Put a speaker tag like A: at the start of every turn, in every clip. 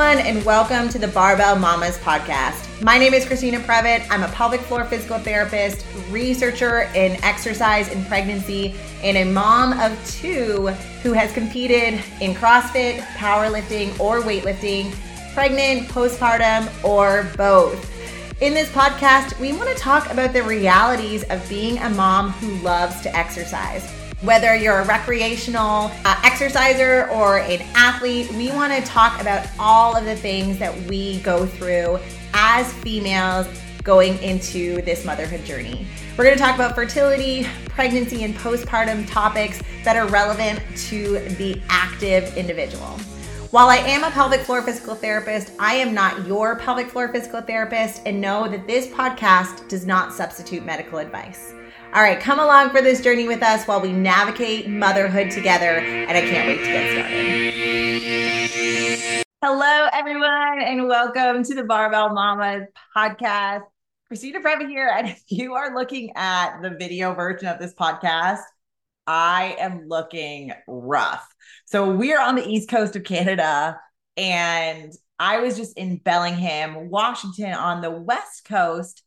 A: everyone, and welcome to the Barbell Mamas podcast. My name is Christina Prevett. I'm a pelvic floor physical therapist, researcher in exercise and pregnancy, and a mom of two who has competed in CrossFit, powerlifting, or weightlifting, pregnant, postpartum, or both. In this podcast, we want to talk about the realities of being a mom who loves to exercise. Whether you're a recreational uh, exerciser or an athlete, we want to talk about all of the things that we go through as females going into this motherhood journey. We're going to talk about fertility, pregnancy, and postpartum topics that are relevant to the active individual. While I am a pelvic floor physical therapist, I am not your pelvic floor physical therapist, and know that this podcast does not substitute medical advice. All right, come along for this journey with us while we navigate motherhood together, and I can't wait to get started. Hello, everyone, and welcome to the Barbell Mamas podcast. Christina Prevett here, and if you are looking at the video version of this podcast, I am looking rough. So we're on the east coast of Canada, and I was just in Bellingham, Washington, on the west coast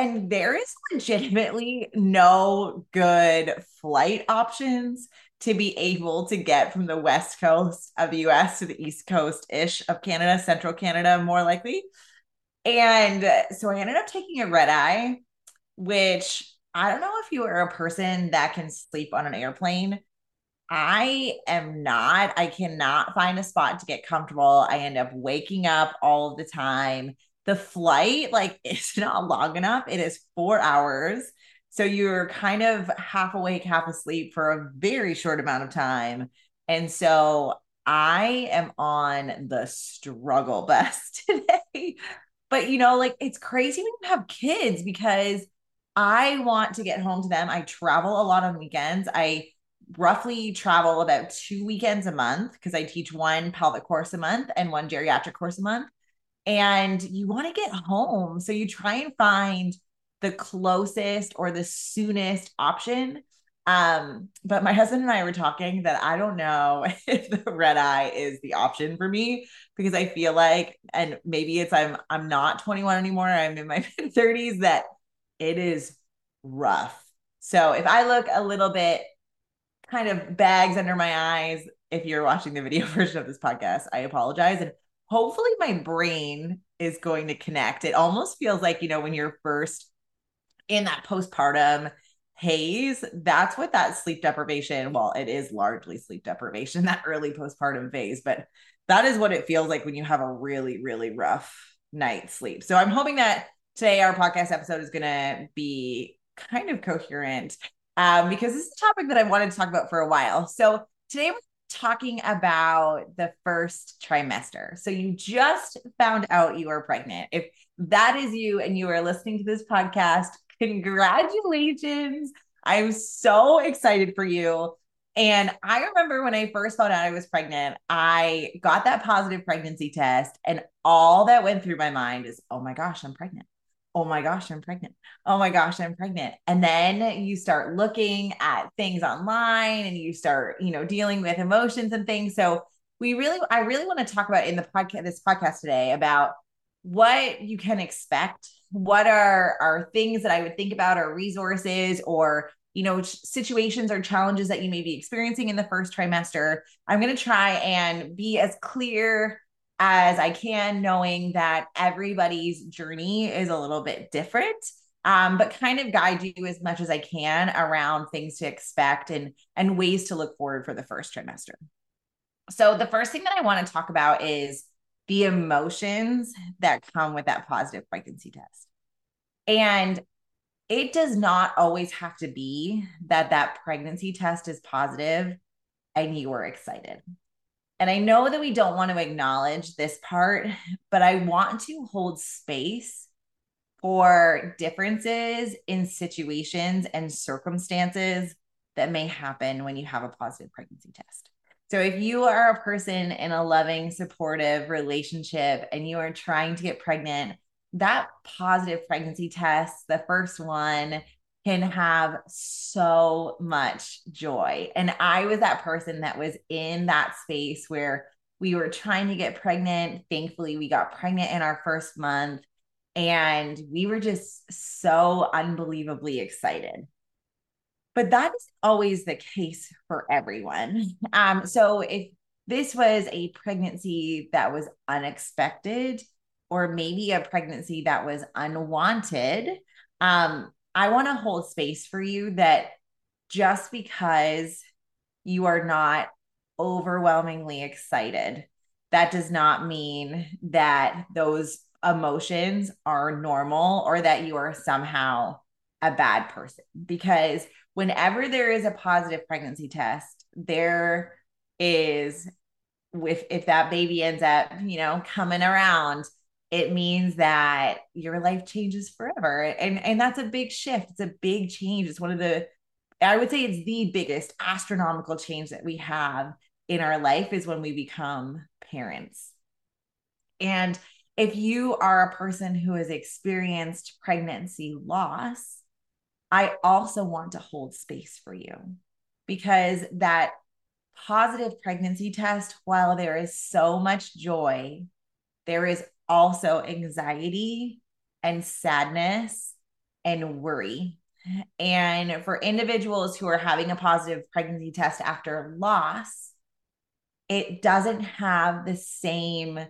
A: and there is legitimately no good flight options to be able to get from the west coast of the US to the east coast ish of Canada, central Canada, more likely. And so I ended up taking a red eye, which I don't know if you are a person that can sleep on an airplane. I am not. I cannot find a spot to get comfortable. I end up waking up all the time the flight like is not long enough. It is four hours. So you're kind of half awake, half asleep for a very short amount of time. And so I am on the struggle bus today. But you know, like it's crazy when you have kids because I want to get home to them. I travel a lot on weekends. I roughly travel about two weekends a month because I teach one pelvic course a month and one geriatric course a month and you want to get home. So you try and find the closest or the soonest option. Um, but my husband and I were talking that I don't know if the red eye is the option for me because I feel like, and maybe it's I'm I'm not 21 anymore, I'm in my mid 30s, that it is rough. So if I look a little bit kind of bags under my eyes, if you're watching the video version of this podcast, I apologize. And hopefully my brain is going to connect. It almost feels like, you know, when you're first in that postpartum haze, that's what that sleep deprivation, well, it is largely sleep deprivation, that early postpartum phase, but that is what it feels like when you have a really, really rough night's sleep. So I'm hoping that today our podcast episode is going to be kind of coherent um, because this is a topic that I wanted to talk about for a while. So today we're talking about the first trimester. So you just found out you are pregnant. If that is you and you are listening to this podcast, congratulations. I'm so excited for you. And I remember when I first found out I was pregnant, I got that positive pregnancy test, and all that went through my mind is, oh my gosh, I'm pregnant oh my gosh, I'm pregnant. Oh my gosh, I'm pregnant. And then you start looking at things online and you start, you know, dealing with emotions and things. So we really, I really want to talk about in the podcast, this podcast today about what you can expect. What are, are things that I would think about or resources or you know situations or challenges that you may be experiencing in the first trimester i'm going to try and be as clear as I can, knowing that everybody's journey is a little bit different. Um, but kind of guide you as much as I can around things to expect and and ways to look forward for the first trimester. So the first thing that I want to talk about is the emotions that come with that positive pregnancy test. And it does not always have to be that that pregnancy test is positive and you are excited. And I know that we don't want to acknowledge this part, but I want to hold space for differences in situations and circumstances that may happen when you have a positive pregnancy test. So, if you are a person in a loving, supportive relationship and you are trying to get pregnant, that positive pregnancy test, the first one, can have so much joy. And I was that person that was in that space where We were trying to get pregnant. Thankfully, we got pregnant in our first month and we were just so unbelievably excited. But that is always the case for everyone. Um, so if this was a pregnancy that was unexpected, or maybe a pregnancy that was unwanted, um, I want to hold space for you that just because you are not overwhelmingly excited, that does not mean that those emotions are normal or that you are somehow a bad person. Because whenever there is a positive pregnancy test, there is if if that baby ends up, you know, coming around, it means that your life changes forever. And and that's a big shift. It's a big change. It's one of the I would say it's the biggest astronomical change that we have in our life is when we become parents. And if you are a person who has experienced pregnancy loss, I also want to hold space for you because that positive pregnancy test, while there is so much joy, there is also anxiety and sadness and worry. And for individuals who are having a positive pregnancy test after loss, it doesn't have the same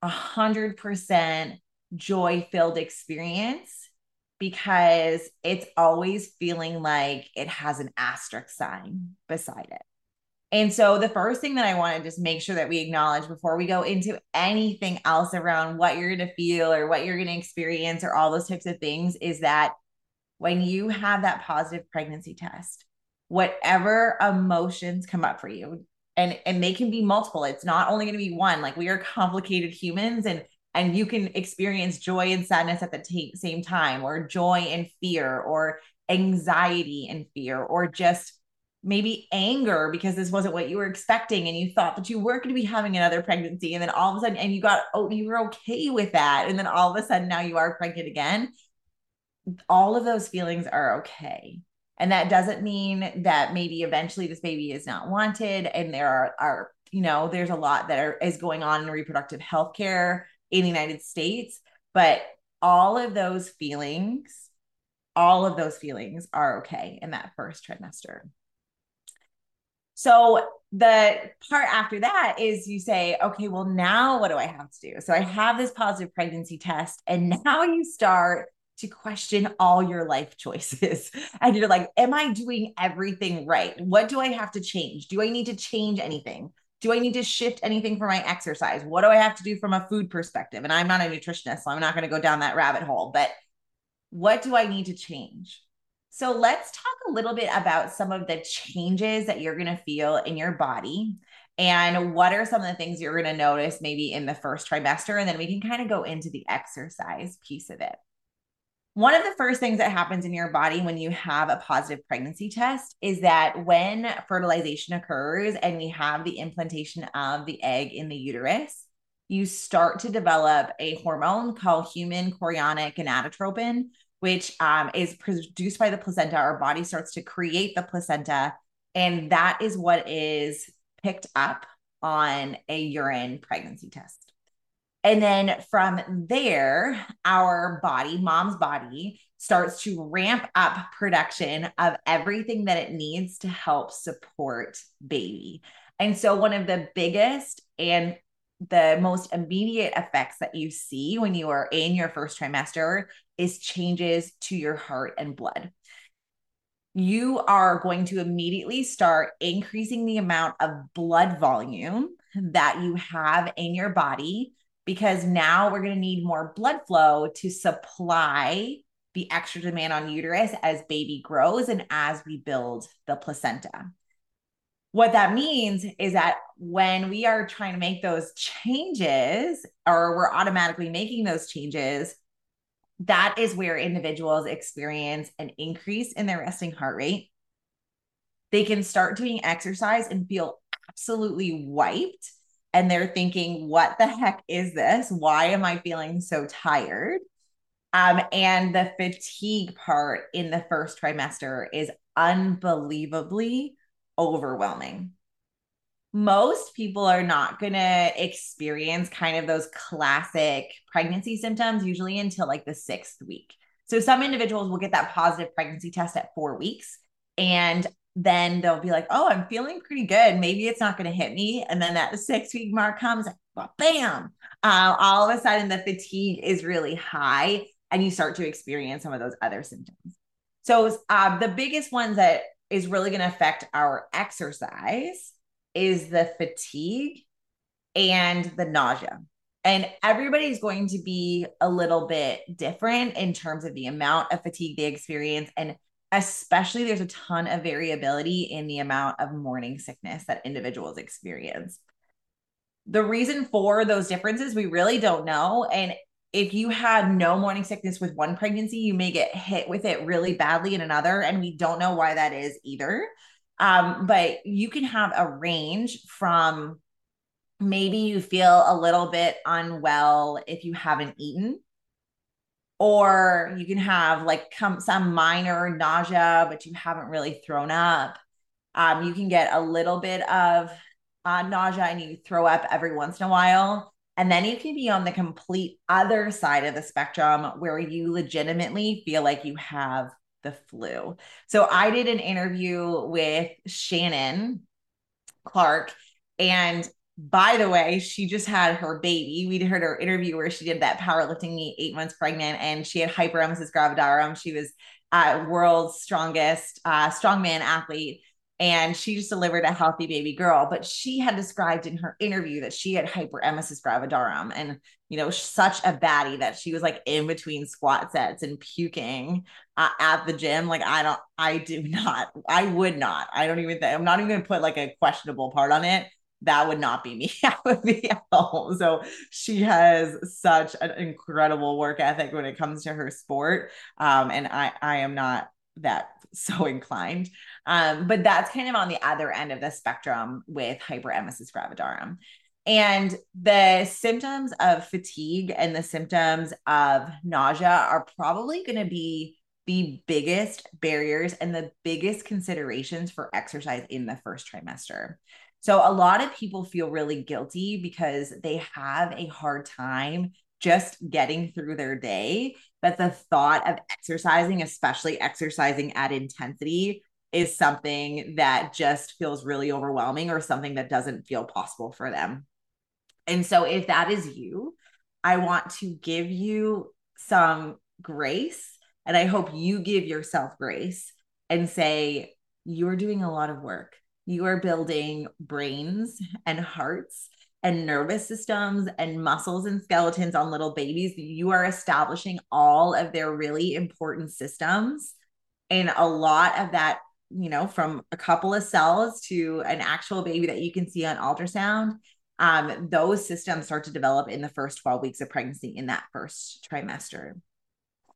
A: 100% joy filled experience because it's always feeling like it has an asterisk sign beside it. And so the first thing that I want to just make sure that we acknowledge before we go into anything else around what you're going to feel or what you're going to experience or all those types of things is that when you have that positive pregnancy test, whatever emotions come up for you, and and they can be multiple. It's not only going to be one. Like we are complicated humans and and you can experience joy and sadness at the t- same time or joy and fear or anxiety and fear or just maybe anger because this wasn't what you were expecting and you thought that you weren't going to be having another pregnancy and then all of a sudden and you got oh you were okay with that and then all of a sudden now you are pregnant again all of those feelings are okay and that doesn't mean that maybe eventually this baby is not wanted and there are, are you know there's a lot that are, is going on in reproductive health care in the United States. But all of those feelings, all of those feelings are okay in that first trimester. So the part after that is you say, okay, well, now what do I have to do? So I have this positive pregnancy test, and now you start to question all your life choices. And you're like, am I doing everything right? What do I have to change? Do I need to change anything? do I need to shift anything for my exercise? What do I have to do from a food perspective? And I'm not a nutritionist, so I'm not going to go down that rabbit hole, but what do I need to change? So let's talk a little bit about some of the changes that you're going to feel in your body and what are some of the things you're going to notice maybe in the first trimester. And then we can kind of go into the exercise piece of it. One of the first things that happens in your body when you have a positive pregnancy test is that when fertilization occurs and we have the implantation of the egg in the uterus, you start to develop a hormone called human chorionic gonadotropin, which um, is produced by the placenta. Our body starts to create the placenta, and that is what is picked up on a urine pregnancy test. And then from there, our body, mom's body, starts to ramp up production of everything that it needs to help support baby. And so, one of the biggest and the most immediate effects that you see when you are in your first trimester is changes to your heart and blood. You are going to immediately start increasing the amount of blood volume that you have in your body because now we're going to need more blood flow to supply the extra demand on uterus as baby grows and as we build the placenta. What that means is that when we are trying to make those changes, or we're automatically making those changes, that is where individuals experience an increase in their resting heart rate. They can start doing exercise and feel absolutely wiped and they're thinking, what the heck is this? Why am I feeling so tired? Um, and the fatigue part in the first trimester is unbelievably overwhelming. Most people are not going to experience kind of those classic pregnancy symptoms usually until like the sixth week. So some individuals will get that positive pregnancy test at four weeks. And then they'll be like, oh, I'm feeling pretty good. Maybe it's not going to hit me. And then that six week mark comes, bam, uh, all of a sudden the fatigue is really high and you start to experience some of those other symptoms. So uh, the biggest ones that is really going to affect our exercise is the fatigue and the nausea. And everybody's going to be a little bit different in terms of the amount of fatigue they experience. And especially, there's a ton of variability in the amount of morning sickness that individuals experience. The reason for those differences, we really don't know. And if you had no morning sickness with one pregnancy, you may get hit with it really badly in another. And we don't know why that is either. Um, but you can have a range from maybe you feel a little bit unwell if you haven't eaten or you can have like come some minor nausea but you haven't really thrown up. Um, you can get a little bit of uh, nausea and you throw up every once in a while. And then you can be on the complete other side of the spectrum where you legitimately feel like you have the flu. So I did an interview with Shannon Clark and by the way, she just had her baby. We'd heard her interview where she did that powerlifting meet eight months pregnant, and she had hyperemesis gravidarum. She was uh, world's strongest uh, strongman athlete, and she just delivered a healthy baby girl but she had described in her interview that she had hyperemesis gravidarum and you know such a baddie that she was like in between squat sets and puking uh, at the gym like i don't i do not i would not i don't even think i'm not even gonna put like a questionable part on it that would not be me. I would be at home. So she has such an incredible work ethic when it comes to her sport. Um, and I, I am not that so inclined. Um, but that's kind of on the other end of the spectrum with hyperemesis gravidarum. And the symptoms of fatigue and the symptoms of nausea are probably going to be the biggest barriers and the biggest considerations for exercise in the first trimester. So, a lot of people feel really guilty because they have a hard time just getting through their day that the thought of exercising, especially exercising at intensity, is something that just feels really overwhelming or something that doesn't feel possible for them. And so, if that is you, I want to give you some grace. And I hope you give yourself grace and say, You're doing a lot of work. You are building brains and hearts and nervous systems and muscles and skeletons on little babies, you are establishing all of their really important systems. And a lot of that, you know, from a couple of cells to an actual baby that you can see on ultrasound, um, those systems start to develop in the first 12 weeks of pregnancy in that first trimester.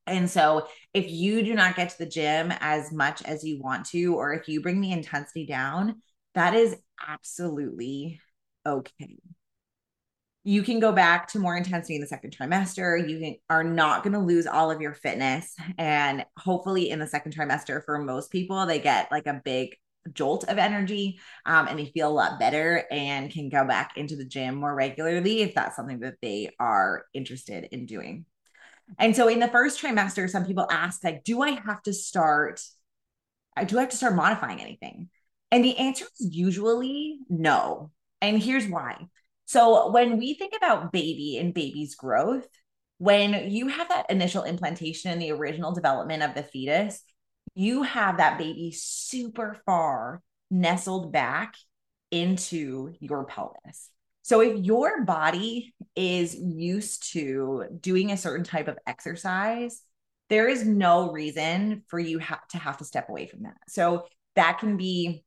A: And so, if you do not get to the gym as much as you want to, or if you bring the intensity down, that is absolutely okay. You can go back to more intensity in the second trimester. You can, are not going to lose all of your fitness. And hopefully, in the second trimester, for most people, they get like a big jolt of energy um, and they feel a lot better and can go back into the gym more regularly if that's something that they are interested in doing. And so in the first trimester, some people ask, like, do I have to start? Do I have to start modifying anything? And the answer is usually no. And here's why. So when we think about baby and baby's growth, when you have that initial implantation and the original development of the fetus, you have that baby super far nestled back into your pelvis. So if your body is used to doing a certain type of exercise, there is no reason for you ha- to have to step away from that. So that can be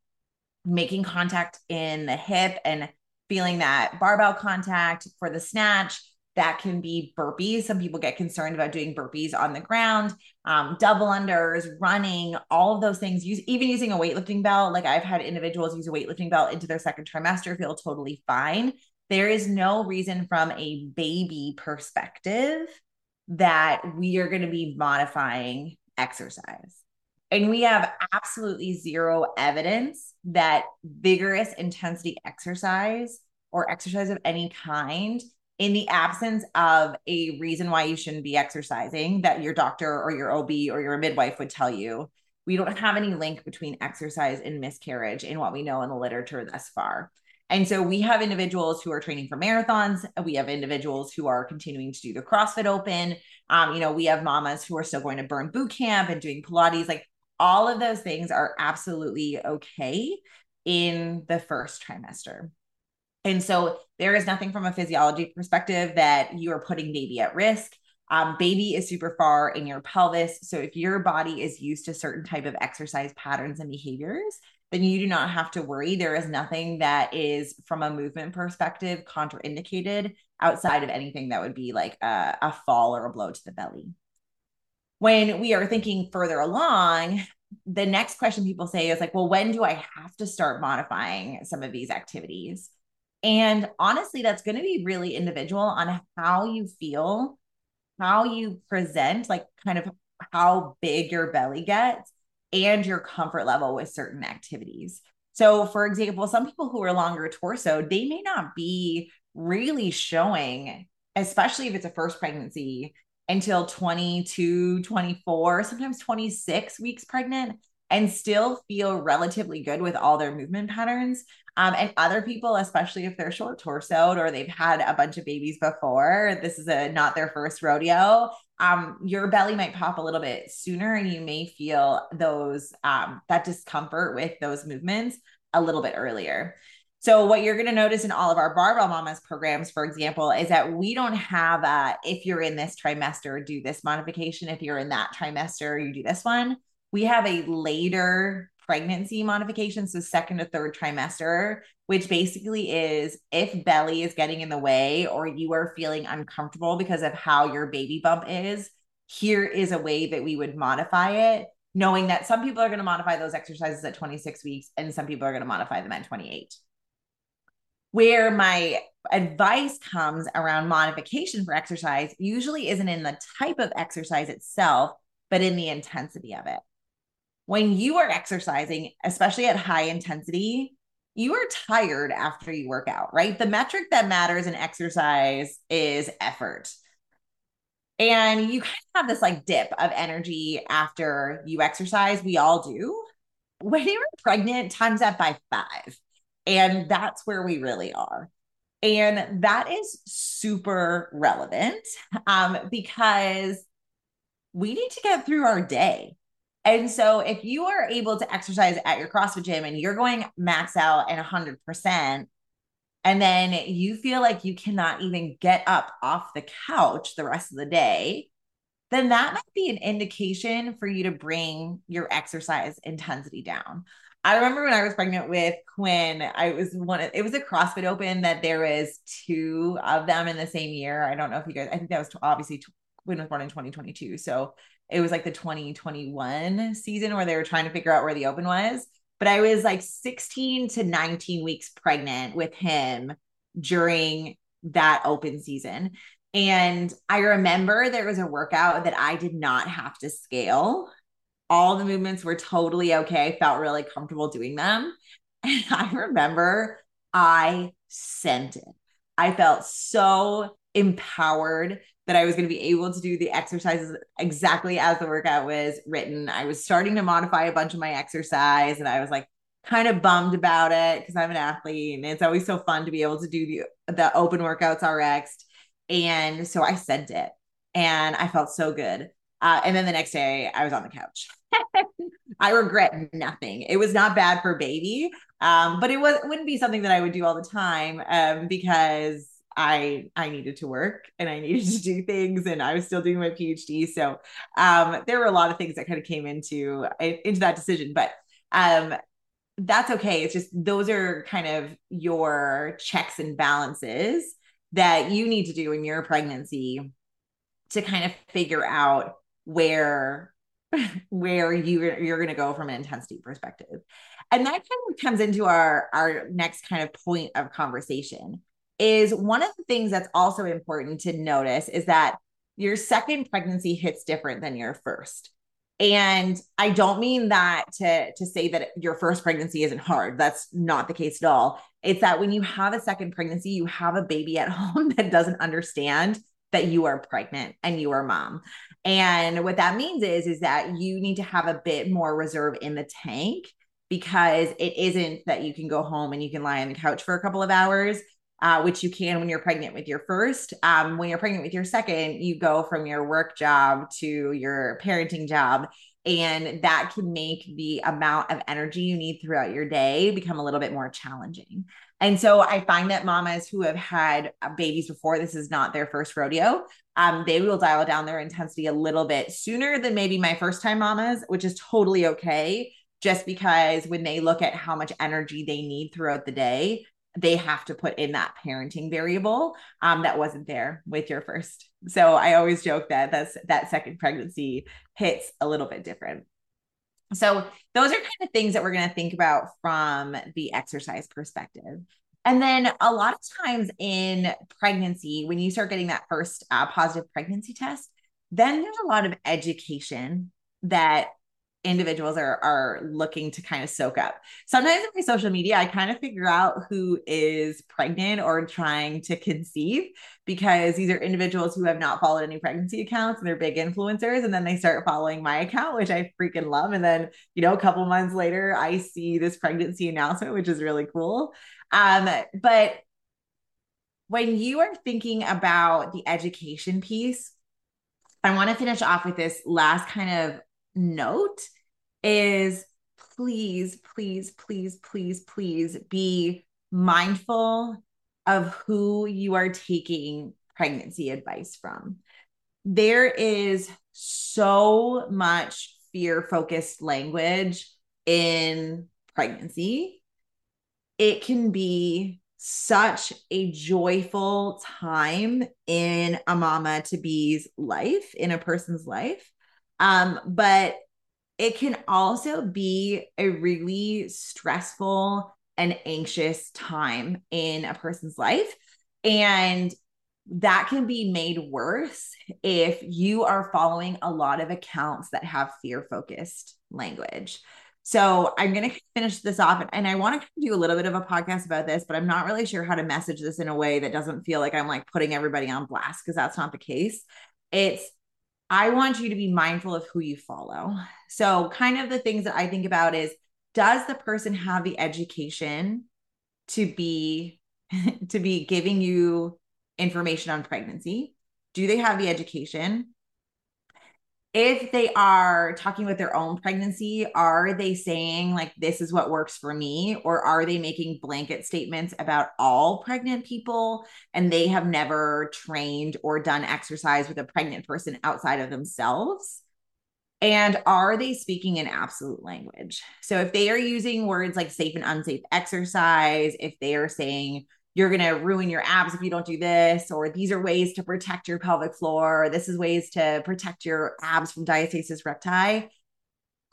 A: making contact in the hip and feeling that barbell contact for the snatch. That can be burpees. Some people get concerned about doing burpees on the ground, um, double unders, running, all of those things. Use even using a weightlifting belt. Like I've had individuals use a weightlifting belt into their second trimester, feel totally fine. There is no reason from a baby perspective that we are going to be modifying exercise. And we have absolutely zero evidence that vigorous intensity exercise or exercise of any kind in the absence of a reason why you shouldn't be exercising that your doctor or your OB or your midwife would tell you. We don't have any link between exercise and miscarriage in what we know in the literature thus far. And so we have individuals who are training for marathons. We have individuals who are continuing to do the CrossFit Open. Um, you know, we have mamas who are still going to burn boot camp and doing Pilates. Like all of those things are absolutely okay in the first trimester. And so there is nothing from a physiology perspective that you are putting baby at risk. Um, baby is super far in your pelvis. So if your body is used to certain type of exercise patterns and behaviors, then you do not have to worry. There is nothing that is, from a movement perspective, contraindicated outside of anything that would be like a, a fall or a blow to the belly. When we are thinking further along, the next question people say is like, well, when do I have to start modifying some of these activities? And honestly, that's going to be really individual on how you feel, how you present, like kind of how big your belly gets and your comfort level with certain activities. So, for example, some people who are longer torso, they may not be really showing, especially if it's a first pregnancy, until 22, 24, sometimes 26 weeks pregnant, and still feel relatively good with all their movement patterns. Um, and other people, especially if they're short torsoed or they've had a bunch of babies before, this is a not their first rodeo. Um, your belly might pop a little bit sooner, and you may feel those um, that discomfort with those movements a little bit earlier. So, what you're going to notice in all of our Barbell Mamas programs, for example, is that we don't have a if you're in this trimester, do this modification. If you're in that trimester, you do this one. We have a later pregnancy modification, so second to third trimester, which basically is if belly is getting in the way or you are feeling uncomfortable because of how your baby bump is, here is a way that we would modify it, knowing that some people are going to modify those exercises at 26 weeks and some people are going to modify them at 28. Where my advice comes around modification for exercise usually isn't in the type of exercise itself, but in the intensity of it when you are exercising, especially at high intensity, you are tired after you work out, right? The metric that matters in exercise is effort. And you kind of have this like dip of energy after you exercise. We all do. When you're pregnant, times that by five. And that's where we really are. And that is super relevant um, because we need to get through our day. And so if you are able to exercise at your CrossFit gym and you're going max out and 100%, and then you feel like you cannot even get up off the couch the rest of the day, then that might be an indication for you to bring your exercise intensity down. I remember when I was pregnant with Quinn, I was one of, it was a CrossFit Open that there was two of them in the same year. I don't know if you guys, I think that was obviously Quinn was born in 2022. So it was like the 2021 season where they were trying to figure out where the open was. But I was like 16 to 19 weeks pregnant with him during that open season. And I remember there was a workout that I did not have to scale. All the movements were totally okay. I felt really comfortable doing them. And I remember I sent it. I felt so empowered that I was going to be able to do the exercises exactly as the workout was written. I was starting to modify a bunch of my exercise and I was like kind of bummed about it because I'm an athlete and it's always so fun to be able to do the the open workouts RX. And so I sent it and I felt so good. Uh, and then the next day I was on the couch. I regret nothing. It was not bad for baby, um, but it was it wouldn't be something that I would do all the time um, because I I needed to work and I needed to do things and I was still doing my PhD. So um, there were a lot of things that kind of came into into that decision, but um, that's okay. It's just those are kind of your checks and balances that you need to do in your pregnancy to kind of figure out where where you you're going to go from an intensity perspective. And that kind of comes into our our next kind of point of conversation is one of the things that's also important to notice is that your second pregnancy hits different than your first. And I don't mean that to, to say that your first pregnancy isn't hard. That's not the case at all. It's that when you have a second pregnancy, you have a baby at home that doesn't understand that you are pregnant and you are mom. And what that means is, is that you need to have a bit more reserve in the tank because it isn't that you can go home and you can lie on the couch for a couple of hours. Uh, which you can when you're pregnant with your first. Um, when you're pregnant with your second, you go from your work job to your parenting job. And that can make the amount of energy you need throughout your day become a little bit more challenging. And so I find that mamas who have had uh, babies before, this is not their first rodeo, um, they will dial down their intensity a little bit sooner than maybe my first time mamas, which is totally okay. Just because when they look at how much energy they need throughout the day, they have to put in that parenting variable um, that wasn't there with your first. So I always joke that that's that second pregnancy hits a little bit different. So those are kind of things that we're going to think about from the exercise perspective. And then a lot of times in pregnancy, when you start getting that first uh, positive pregnancy test, then there's a lot of education that individuals are are looking to kind of soak up. Sometimes in my social media, I kind of figure out who is pregnant or trying to conceive because these are individuals who have not followed any pregnancy accounts and they're big influencers. And then they start following my account, which I freaking love. And then, you know, a couple months later, I see this pregnancy announcement, which is really cool. Um, but when you are thinking about the education piece, I want to finish off with this last kind of note is please, please, please, please, please be mindful of who you are taking pregnancy advice from. There is so much fear focused language in pregnancy. It can be such a joyful time in a mama to be's life, in a person's life. Um, but it can also be a really stressful and anxious time in a person's life. And that can be made worse if you are following a lot of accounts that have fear focused language. So I'm going to finish this off and I want to do a little bit of a podcast about this, but I'm not really sure how to message this in a way that doesn't feel like I'm like putting everybody on blast because that's not the case. It's I want you to be mindful of who you follow. So, kind of the things that I think about is does the person have the education to be to be giving you information on pregnancy? Do they have the education? If they are talking about their own pregnancy, are they saying, like, this is what works for me? Or are they making blanket statements about all pregnant people and they have never trained or done exercise with a pregnant person outside of themselves? And are they speaking in absolute language? So if they are using words like safe and unsafe exercise, if they are saying, you're going to ruin your abs if you don't do this, or these are ways to protect your pelvic floor, or this is ways to protect your abs from diastasis recti.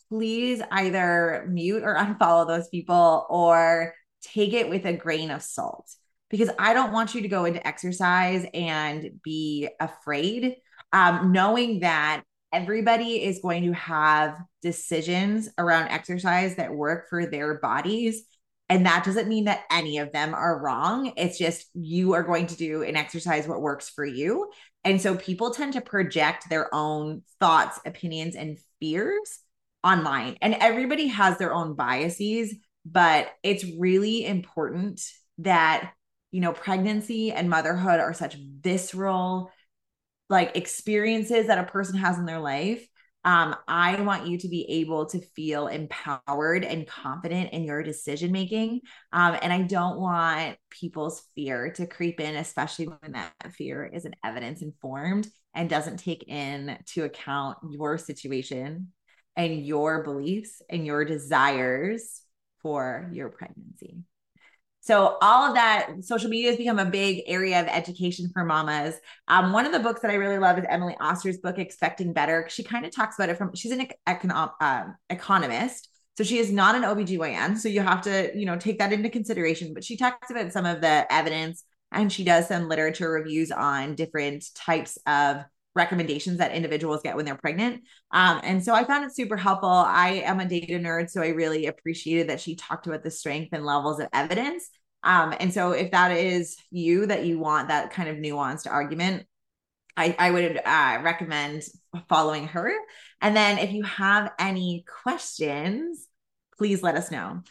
A: Please either mute or unfollow those people or take it with a grain of salt because I don't want you to go into exercise and be afraid, um, knowing that everybody is going to have decisions around exercise that work for their bodies and that doesn't mean that any of them are wrong. It's just you are going to do an exercise what works for you. And so people tend to project their own thoughts, opinions, and fears online. And everybody has their own biases, but it's really important that, you know, pregnancy and motherhood are such visceral like experiences that a person has in their life um, I want you to be able to feel empowered and confident in your decision making. Um, and I don't want people's fear to creep in, especially when that fear isn't evidence informed and doesn't take into account your situation and your beliefs and your desires for your pregnancy. So all of that, social media has become a big area of education for mamas. Um, one of the books that I really love is Emily Oster's book, Expecting Better. She kind of talks about it from, she's an uh, economist. So she is not an OBGYN. So you have to, you know, take that into consideration. But she talks about some of the evidence and she does some literature reviews on different types of recommendations that individuals get when they're pregnant. Um, and so I found it super helpful. I am a data nerd, so I really appreciated that she talked about the strength and levels of evidence. Um, and so if that is you that you want that kind of nuanced argument, I, I would uh, recommend following her. And then if you have any questions, please let us know.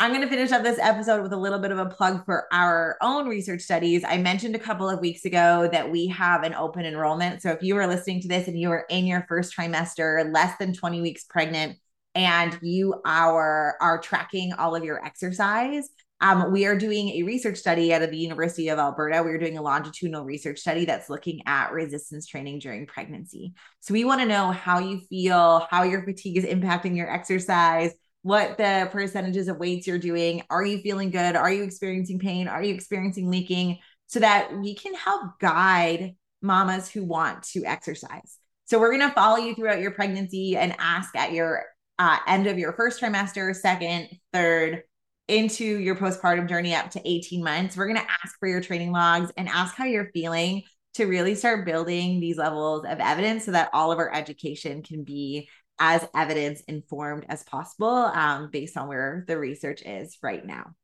A: I'm going to finish up this episode with a little bit of a plug for our own research studies. I mentioned a couple of weeks ago that we have an open enrollment. So if you are listening to this and you are in your first trimester, less than 20 weeks pregnant, and you are are tracking all of your exercise, um, we are doing a research study out of the University of Alberta. We are doing a longitudinal research study that's looking at resistance training during pregnancy. So we want to know how you feel, how your fatigue is impacting your exercise, what the percentages of weights you're doing. Are you feeling good? Are you experiencing pain? Are you experiencing leaking? So that we can help guide mamas who want to exercise. So we're going to follow you throughout your pregnancy and ask at your uh, end of your first trimester, second, third, into your postpartum journey up to 18 months. We're going to ask for your training logs and ask how you're feeling to really start building these levels of evidence so that all of our education can be as evidence informed as possible um, based on where the research is right now.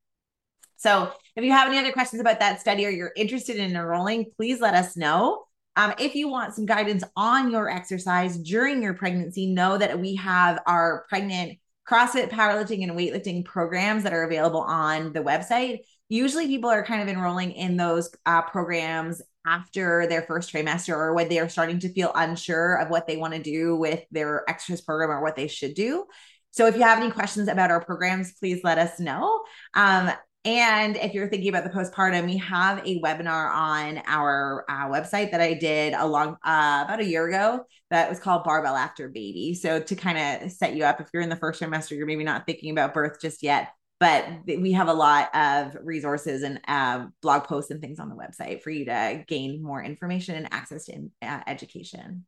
A: So, if you have any other questions about that study or you're interested in enrolling, please let us know. Um, if you want some guidance on your exercise during your pregnancy, know that we have our pregnant CrossFit, powerlifting, and weightlifting programs that are available on the website. Usually, people are kind of enrolling in those uh, programs after their first trimester or when they are starting to feel unsure of what they want to do with their extras program or what they should do. So, if you have any questions about our programs, please let us know. Um, and if you're thinking about the postpartum, we have a webinar on our uh, website that I did a long uh, about a year ago that was called Barbell After Baby. So to kind of set you up, if you're in the first trimester, you're maybe not thinking about birth just yet, but we have a lot of resources and uh, blog posts and things on the website for you to gain more information and access to uh, education.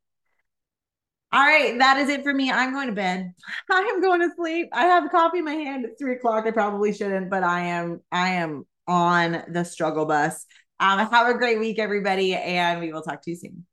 A: All right, that is it for me. I'm going to bed. I am going to sleep. I have coffee in my hand at three o'clock. I probably shouldn't, but I am. I am on the struggle bus. Um, have a great week, everybody, and we will talk to you soon.